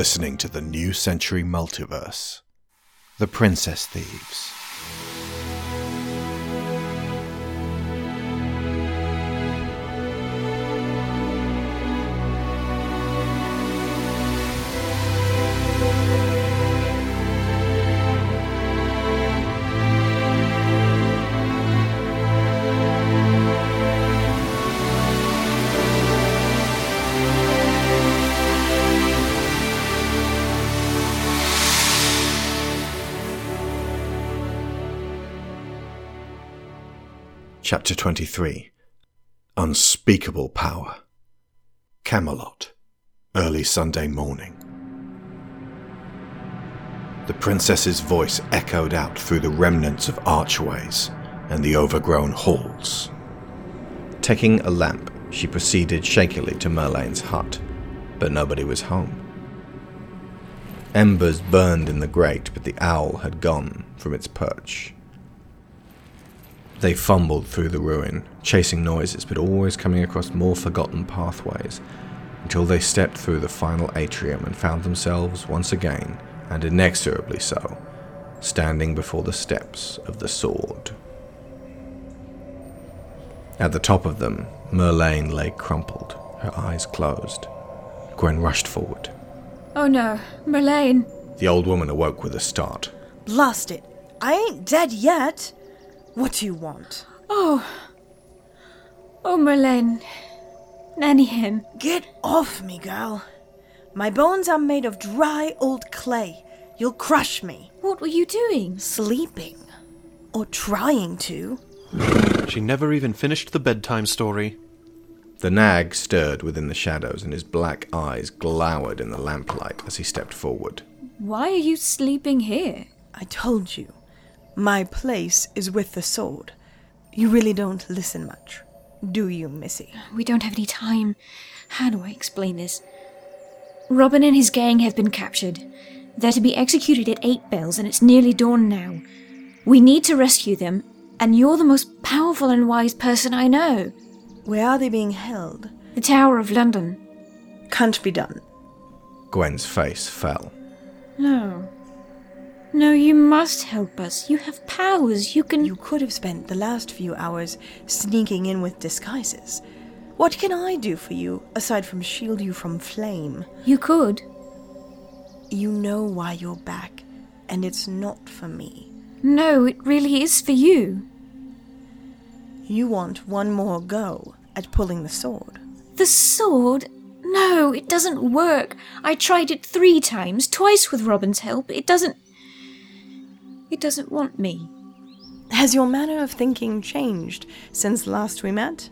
listening to the New Century Multiverse The Princess Thieves. Chapter 23 Unspeakable Power Camelot, early Sunday morning. The princess's voice echoed out through the remnants of archways and the overgrown halls. Taking a lamp, she proceeded shakily to Merlane's hut, but nobody was home. Embers burned in the grate, but the owl had gone from its perch. They fumbled through the ruin, chasing noises but always coming across more forgotten pathways, until they stepped through the final atrium and found themselves once again, and inexorably so, standing before the steps of the sword. At the top of them, Merlane lay crumpled, her eyes closed. Gwen rushed forward. Oh no, Merlane. The old woman awoke with a start. Blast it! I ain't dead yet! What do you want? Oh. Oh, Merlane. Nanny him. Get off me, girl. My bones are made of dry old clay. You'll crush me. What were you doing? Sleeping. Or trying to. She never even finished the bedtime story. The nag stirred within the shadows, and his black eyes glowered in the lamplight as he stepped forward. Why are you sleeping here? I told you. My place is with the sword. You really don't listen much, do you, Missy? We don't have any time. How do I explain this? Robin and his gang have been captured. They're to be executed at eight bells, and it's nearly dawn now. We need to rescue them, and you're the most powerful and wise person I know. Where are they being held? The Tower of London. Can't be done. Gwen's face fell. No. No, you must help us. You have powers. You can. You could have spent the last few hours sneaking in with disguises. What can I do for you, aside from shield you from flame? You could. You know why you're back, and it's not for me. No, it really is for you. You want one more go at pulling the sword. The sword? No, it doesn't work. I tried it three times, twice with Robin's help. It doesn't. It doesn't want me. Has your manner of thinking changed since last we met?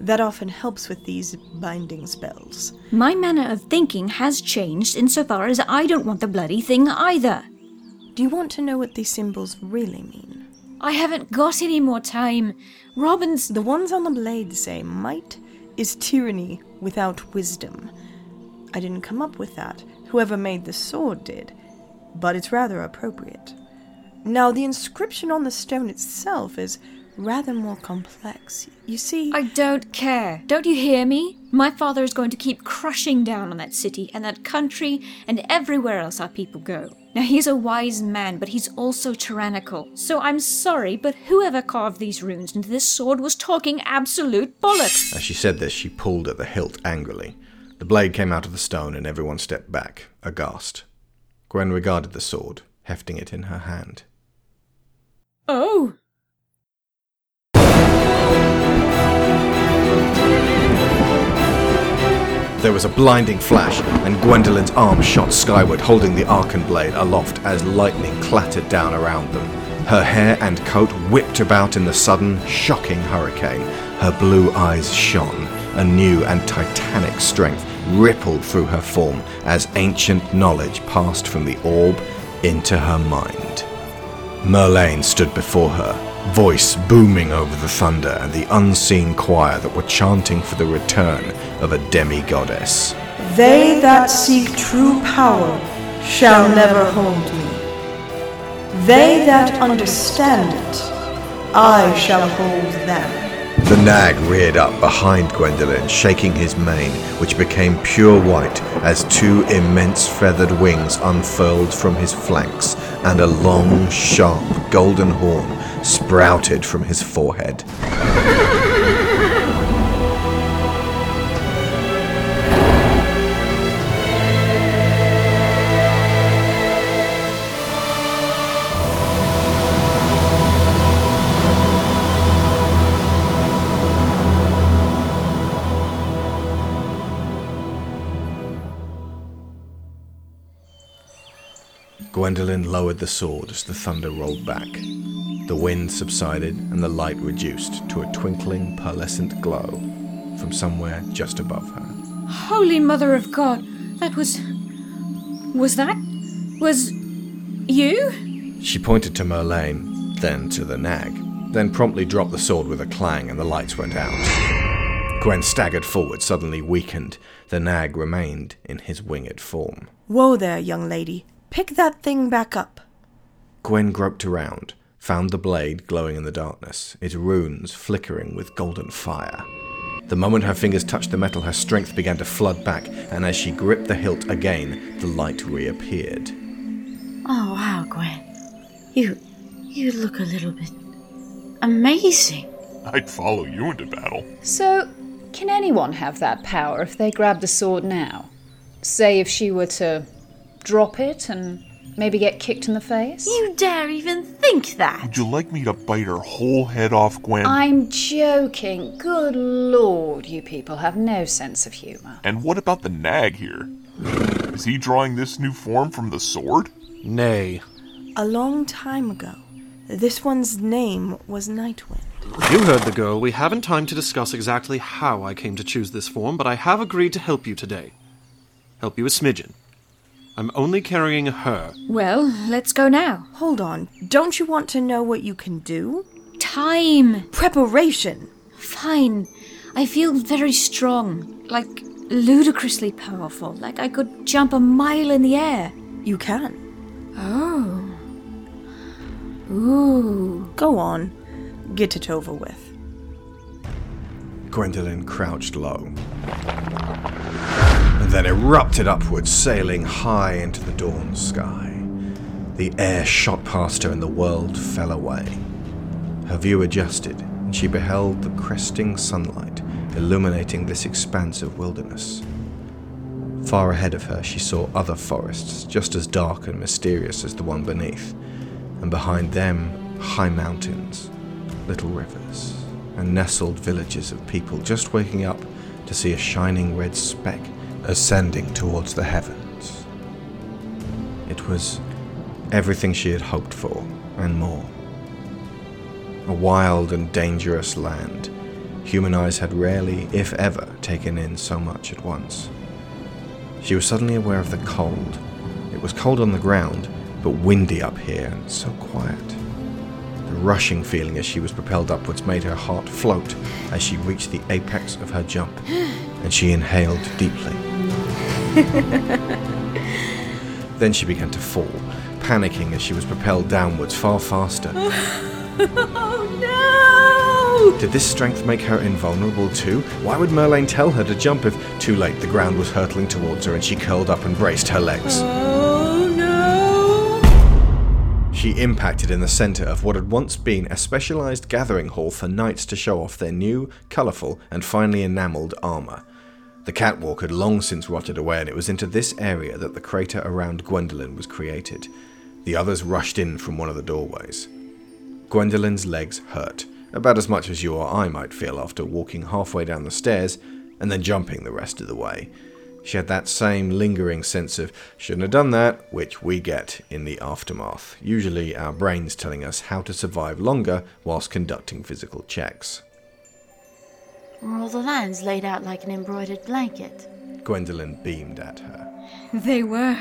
That often helps with these binding spells. My manner of thinking has changed insofar as I don't want the bloody thing either. Do you want to know what these symbols really mean? I haven't got any more time. Robin's. The ones on the blade say might is tyranny without wisdom. I didn't come up with that. Whoever made the sword did. But it's rather appropriate. Now, the inscription on the stone itself is rather more complex. You see. I don't care. Don't you hear me? My father is going to keep crushing down on that city and that country and everywhere else our people go. Now, he's a wise man, but he's also tyrannical. So I'm sorry, but whoever carved these runes into this sword was talking absolute bollocks. As she said this, she pulled at the hilt angrily. The blade came out of the stone, and everyone stepped back, aghast. Gwen regarded the sword, hefting it in her hand. Oh! There was a blinding flash, and Gwendoline's arm shot skyward, holding the Arkan blade aloft as lightning clattered down around them. Her hair and coat whipped about in the sudden, shocking hurricane. Her blue eyes shone. A new and titanic strength rippled through her form as ancient knowledge passed from the orb into her mind. Merlane stood before her, voice booming over the thunder and the unseen choir that were chanting for the return of a demigoddess. They that seek true power shall never hold me. They that understand it, I shall hold them. The nag reared up behind Gwendoline, shaking his mane, which became pure white as two immense feathered wings unfurled from his flanks, and a long, sharp, golden horn sprouted from his forehead. Gwendoline lowered the sword as the thunder rolled back. The wind subsided and the light reduced to a twinkling, pearlescent glow from somewhere just above her. Holy Mother of God! That was. Was that. Was. you? She pointed to Merlane, then to the nag, then promptly dropped the sword with a clang and the lights went out. Gwen staggered forward, suddenly weakened. The nag remained in his winged form. Whoa there, young lady. Pick that thing back up. Gwen groped around, found the blade glowing in the darkness, its runes flickering with golden fire. The moment her fingers touched the metal, her strength began to flood back, and as she gripped the hilt again, the light reappeared. Oh, wow, Gwen. You. you look a little bit. amazing. I'd follow you into battle. So, can anyone have that power if they grabbed a sword now? Say if she were to drop it and maybe get kicked in the face? You dare even think that? Would you like me to bite her whole head off, Gwen? I'm joking. Good lord, you people have no sense of humor. And what about the nag here? Is he drawing this new form from the sword? Nay. A long time ago, this one's name was Nightwind. You heard the girl. We haven't time to discuss exactly how I came to choose this form, but I have agreed to help you today. Help you a smidgen. I'm only carrying her. Well, let's go now. Hold on. Don't you want to know what you can do? Time! Preparation! Fine. I feel very strong. Like ludicrously powerful. Like I could jump a mile in the air. You can. Oh. Ooh. Go on. Get it over with. Gwendoline crouched low. Then erupted upwards, sailing high into the dawn sky. The air shot past her and the world fell away. Her view adjusted, and she beheld the cresting sunlight illuminating this expanse of wilderness. Far ahead of her, she saw other forests just as dark and mysterious as the one beneath, and behind them, high mountains, little rivers, and nestled villages of people just waking up to see a shining red speck ascending towards the heavens. It was everything she had hoped for, and more. A wild and dangerous land. Human eyes had rarely, if ever, taken in so much at once. She was suddenly aware of the cold. It was cold on the ground, but windy up here and so quiet. The rushing feeling as she was propelled upwards made her heart float as she reached the apex of her jump, and she inhaled deeply. then she began to fall, panicking as she was propelled downwards far faster. Oh no! Did this strength make her invulnerable too? Why would Merlane tell her to jump if, too late, the ground was hurtling towards her and she curled up and braced her legs? Oh no! She impacted in the center of what had once been a specialized gathering hall for knights to show off their new, colorful, and finely enameled armor. The catwalk had long since rotted away, and it was into this area that the crater around Gwendoline was created. The others rushed in from one of the doorways. Gwendoline's legs hurt, about as much as you or I might feel after walking halfway down the stairs and then jumping the rest of the way. She had that same lingering sense of shouldn't have done that, which we get in the aftermath, usually our brains telling us how to survive longer whilst conducting physical checks. Were all the lands laid out like an embroidered blanket? Gwendoline beamed at her. They were.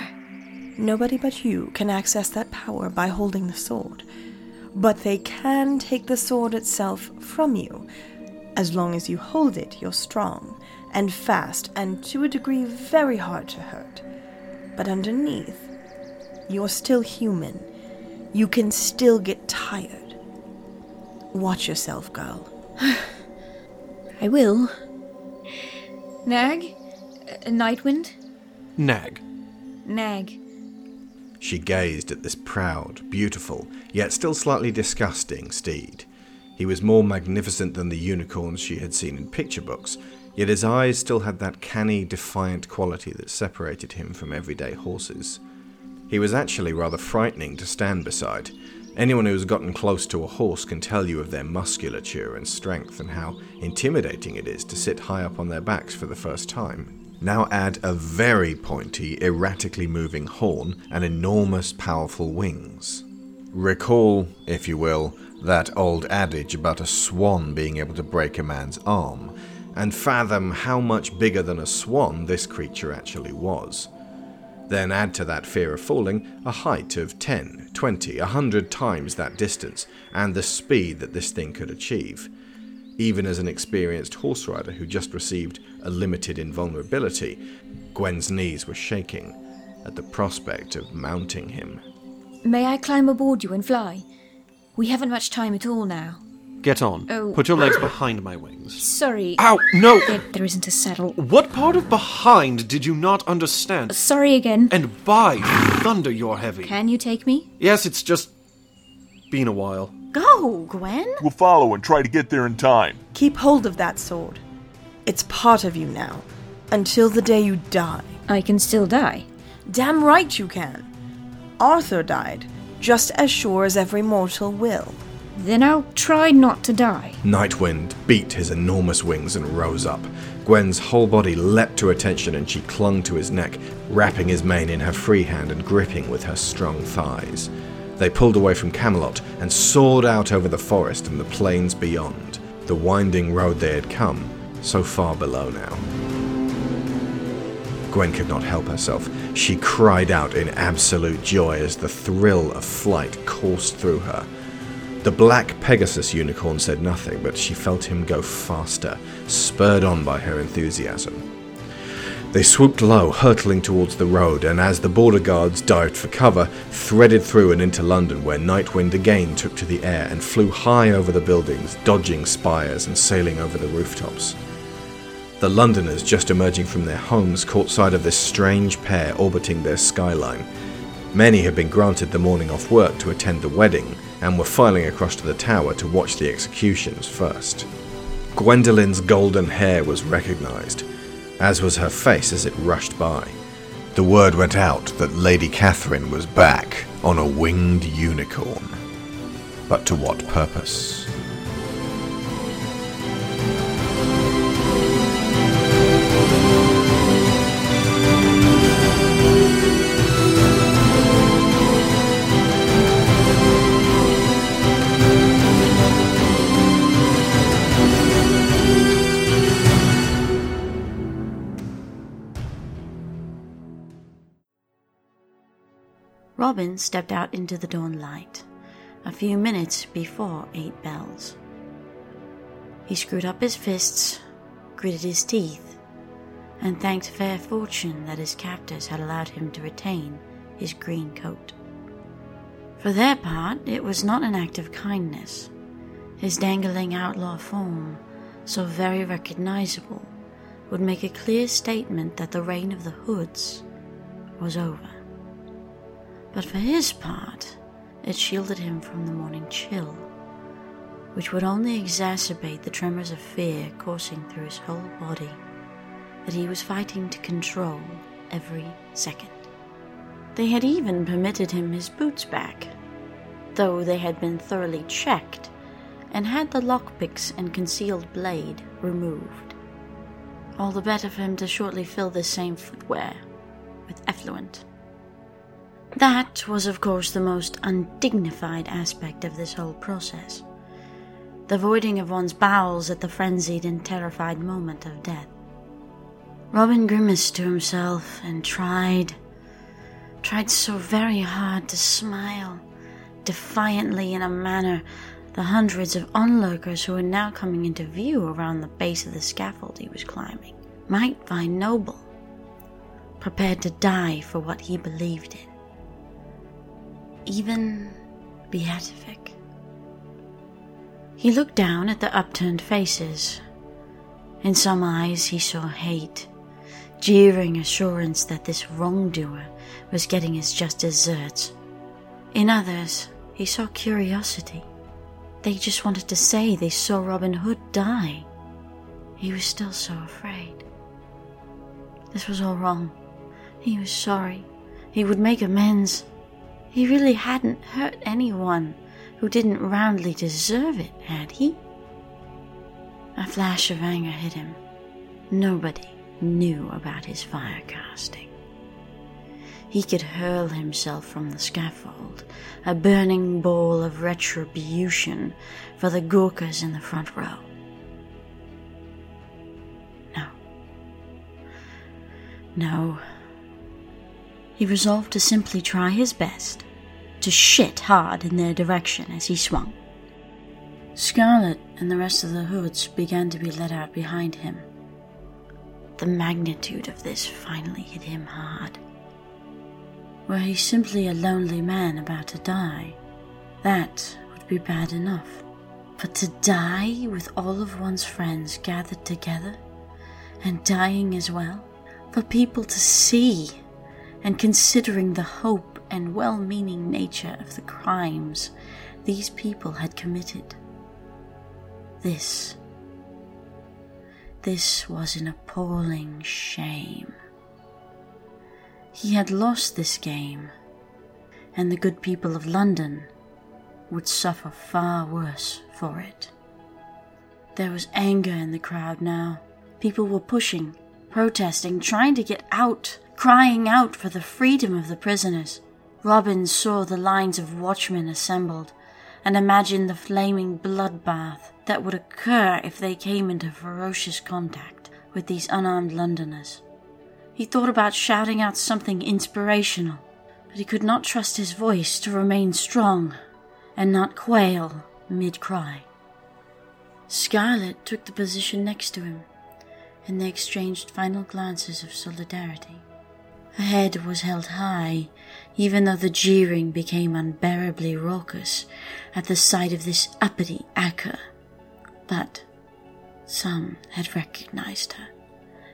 Nobody but you can access that power by holding the sword. But they can take the sword itself from you. As long as you hold it, you're strong and fast and to a degree very hard to hurt. But underneath, you're still human. You can still get tired. Watch yourself, girl. I will. Nag? Uh, Nightwind? Nag. Nag. She gazed at this proud, beautiful, yet still slightly disgusting steed. He was more magnificent than the unicorns she had seen in picture books, yet his eyes still had that canny, defiant quality that separated him from everyday horses. He was actually rather frightening to stand beside. Anyone who has gotten close to a horse can tell you of their musculature and strength and how intimidating it is to sit high up on their backs for the first time. Now add a very pointy, erratically moving horn and enormous, powerful wings. Recall, if you will, that old adage about a swan being able to break a man's arm, and fathom how much bigger than a swan this creature actually was. Then add to that fear of falling a height of 10, 20, 100 times that distance, and the speed that this thing could achieve. Even as an experienced horse rider who just received a limited invulnerability, Gwen's knees were shaking at the prospect of mounting him. May I climb aboard you and fly? We haven't much time at all now. Get on. Oh. Put your legs behind my wings. Sorry. Ow! No! There, there isn't a saddle. What part of behind did you not understand? Sorry again. And by thunder, you're heavy. Can you take me? Yes, it's just been a while. Go, Gwen. We'll follow and try to get there in time. Keep hold of that sword. It's part of you now, until the day you die. I can still die. Damn right you can. Arthur died, just as sure as every mortal will. Then I'll try not to die. Nightwind beat his enormous wings and rose up. Gwen's whole body leapt to attention and she clung to his neck, wrapping his mane in her free hand and gripping with her strong thighs. They pulled away from Camelot and soared out over the forest and the plains beyond, the winding road they had come, so far below now. Gwen could not help herself. She cried out in absolute joy as the thrill of flight coursed through her. The black Pegasus unicorn said nothing, but she felt him go faster, spurred on by her enthusiasm. They swooped low, hurtling towards the road, and as the border guards dived for cover, threaded through and into London, where Nightwind again took to the air and flew high over the buildings, dodging spires and sailing over the rooftops. The Londoners, just emerging from their homes, caught sight of this strange pair orbiting their skyline. Many had been granted the morning off work to attend the wedding, and were filing across to the tower to watch the executions first. Gwendoline's golden hair was recognized, as was her face as it rushed by. The word went out that Lady Catherine was back on a winged unicorn. But to what purpose? Robin stepped out into the dawn light a few minutes before eight bells. He screwed up his fists, gritted his teeth, and thanked fair fortune that his captors had allowed him to retain his green coat. For their part, it was not an act of kindness. His dangling outlaw form, so very recognizable, would make a clear statement that the reign of the Hoods was over. But for his part, it shielded him from the morning chill, which would only exacerbate the tremors of fear coursing through his whole body that he was fighting to control every second. They had even permitted him his boots back, though they had been thoroughly checked and had the lockpicks and concealed blade removed. All the better for him to shortly fill this same footwear with effluent. That was, of course, the most undignified aspect of this whole process the voiding of one's bowels at the frenzied and terrified moment of death. Robin grimaced to himself and tried, tried so very hard to smile defiantly in a manner the hundreds of onlookers who were now coming into view around the base of the scaffold he was climbing might find noble, prepared to die for what he believed in even beatific. He looked down at the upturned faces, In some eyes, he saw hate, jeering assurance that this wrongdoer was getting his just desserts. In others, he saw curiosity. They just wanted to say they saw Robin Hood die. He was still so afraid. This was all wrong. He was sorry. He would make amends. He really hadn't hurt anyone who didn't roundly deserve it, had he? A flash of anger hit him. Nobody knew about his fire casting. He could hurl himself from the scaffold, a burning ball of retribution for the Gurkhas in the front row. No. No. He resolved to simply try his best to shit hard in their direction as he swung. Scarlet and the rest of the hoods began to be let out behind him. The magnitude of this finally hit him hard. Were he simply a lonely man about to die, that would be bad enough. But to die with all of one's friends gathered together, and dying as well, for people to see, and considering the hope and well meaning nature of the crimes these people had committed. This. This was an appalling shame. He had lost this game, and the good people of London would suffer far worse for it. There was anger in the crowd now. People were pushing, protesting, trying to get out, crying out for the freedom of the prisoners. Robin saw the lines of watchmen assembled and imagined the flaming bloodbath that would occur if they came into ferocious contact with these unarmed Londoners. He thought about shouting out something inspirational, but he could not trust his voice to remain strong and not quail mid cry. Scarlet took the position next to him, and they exchanged final glances of solidarity. Her head was held high, even though the jeering became unbearably raucous at the sight of this uppity acre. But some had recognized her.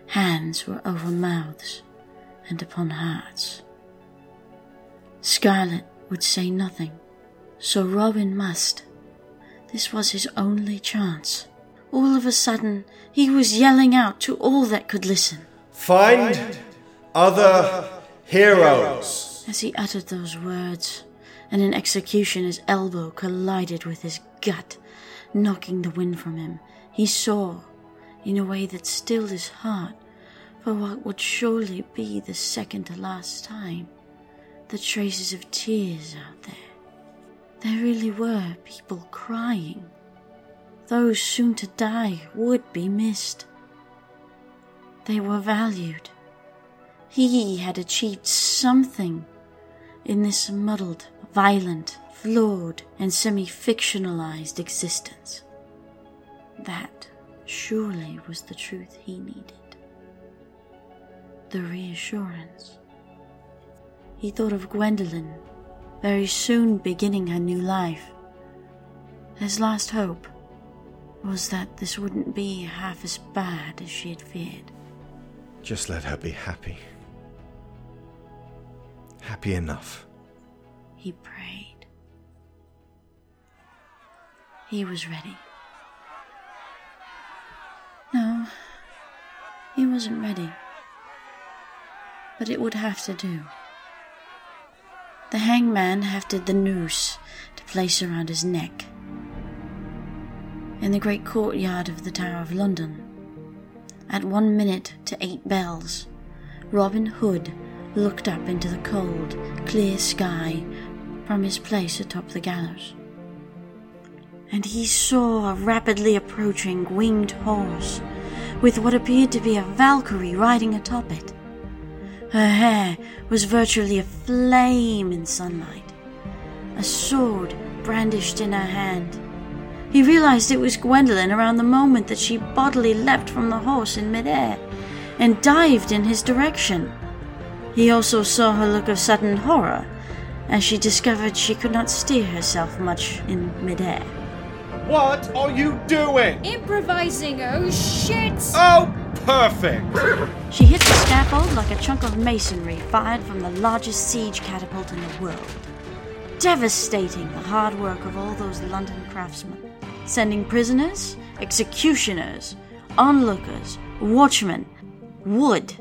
Hands were over mouths and upon hearts. Scarlet would say nothing, so Robin must. This was his only chance. All of a sudden, he was yelling out to all that could listen. Find other heroes. As he uttered those words, and an execution his elbow collided with his gut, knocking the wind from him, he saw, in a way that stilled his heart, for what would surely be the second to last time, the traces of tears out there. There really were people crying. Those soon to die would be missed. They were valued. He had achieved something in this muddled, violent, flawed, and semi fictionalized existence. That surely was the truth he needed. The reassurance. He thought of Gwendoline, very soon beginning her new life. His last hope was that this wouldn't be half as bad as she had feared. Just let her be happy. Happy enough. He prayed. He was ready. No, he wasn't ready. But it would have to do. The hangman hefted the noose to place around his neck. In the great courtyard of the Tower of London, at one minute to eight bells, Robin Hood looked up into the cold, clear sky from his place atop the gallows. And he saw a rapidly approaching winged horse with what appeared to be a Valkyrie riding atop it. Her hair was virtually aflame in sunlight, a sword brandished in her hand. He realized it was Gwendoline around the moment that she bodily leapt from the horse in midair and dived in his direction. He also saw her look of sudden horror as she discovered she could not steer herself much in midair. What are you doing? Improvising, oh shit! Oh, perfect! She hit the scaffold like a chunk of masonry fired from the largest siege catapult in the world, devastating the hard work of all those London craftsmen, sending prisoners, executioners, onlookers, watchmen, wood,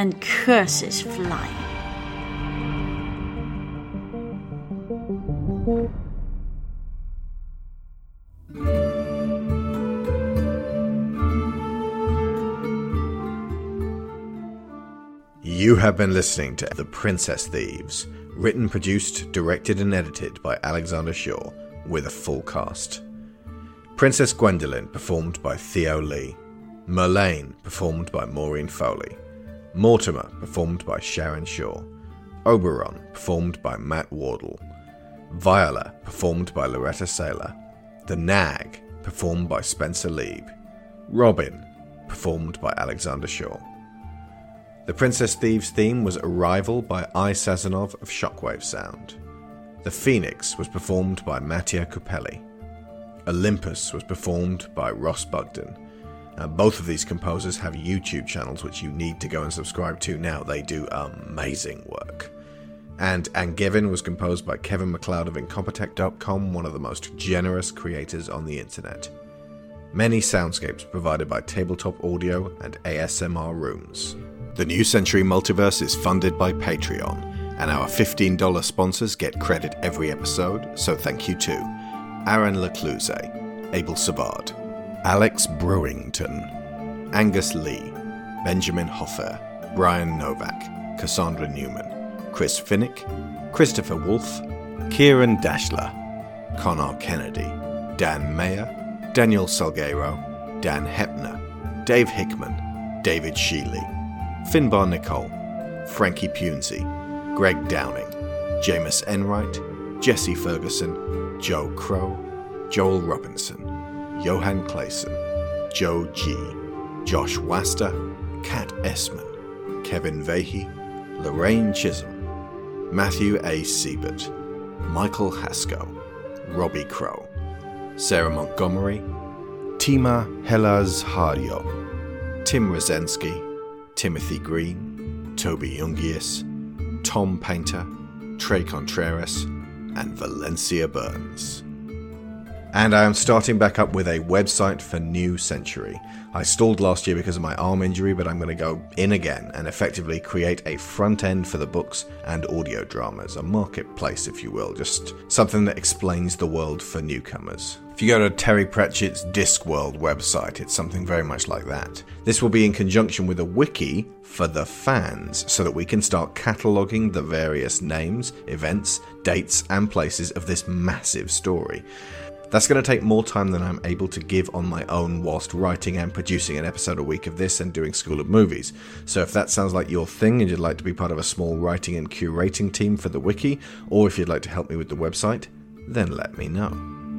and curses flying. You have been listening to The Princess Thieves, written, produced, directed, and edited by Alexander Shaw, with a full cast. Princess Gwendoline, performed by Theo Leigh. Merlane, performed by Maureen Foley. Mortimer, performed by Sharon Shaw. Oberon, performed by Matt Wardle. Viola, performed by Laureta Sela. The Nag, performed by Spencer Leeb. Robin, performed by Alexander Shaw. The Princess Thieves theme was Arrival by I. Sazonov of Shockwave Sound. The Phoenix was performed by Mattia Cupelli. Olympus was performed by Ross Bugden. Uh, both of these composers have YouTube channels which you need to go and subscribe to now. They do amazing work. And Angevin was composed by Kevin Macleod of Incompetech.com, one of the most generous creators on the internet. Many soundscapes provided by Tabletop Audio and ASMR Rooms. The New Century Multiverse is funded by Patreon, and our $15 sponsors get credit every episode, so thank you to Aaron Lacluyze, Abel Savard, Alex Brewington, Angus Lee, Benjamin Hofer, Bryan Novak, Cassandra Newman, Chris Finik, Christopher Wolfe, Ciaran Dachtler, Conar Kennedy, Dan Mayer, Daniel Salgueiro, Dan Hoeppner, Dave Hickman, David Shealy, Finbar Nicholl, Frankie Punzi, Greg Downing, Jamas Enright, Jesse Ferguson, Joe Crow, Joel Robinson, Johan Claesson, Joe G, Josh Wasta, Kat Essmann, Kevin Veighy, Lorraine Chisholm, Matthew A. Seibert, Michael Hasko, Robbie Crow, Sarah Montgomery, Teemu Helasharju, Tim Rozenski, Timothy Green, Toby Jungius, Tom Painter, Tre Contreras, and Valencia Burns. And I am starting back up with a website for New Century. I stalled last year because of my arm injury, but I'm going to go in again and effectively create a front end for the books and audio dramas, a marketplace, if you will, just something that explains the world for newcomers. If you go to Terry Pratchett's Discworld website, it's something very much like that. This will be in conjunction with a wiki for the fans so that we can start cataloguing the various names, events, dates, and places of this massive story. That's going to take more time than I'm able to give on my own whilst writing and producing an episode a week of this and doing School of Movies. So if that sounds like your thing and you'd like to be part of a small writing and curating team for the wiki, or if you'd like to help me with the website, then let me know.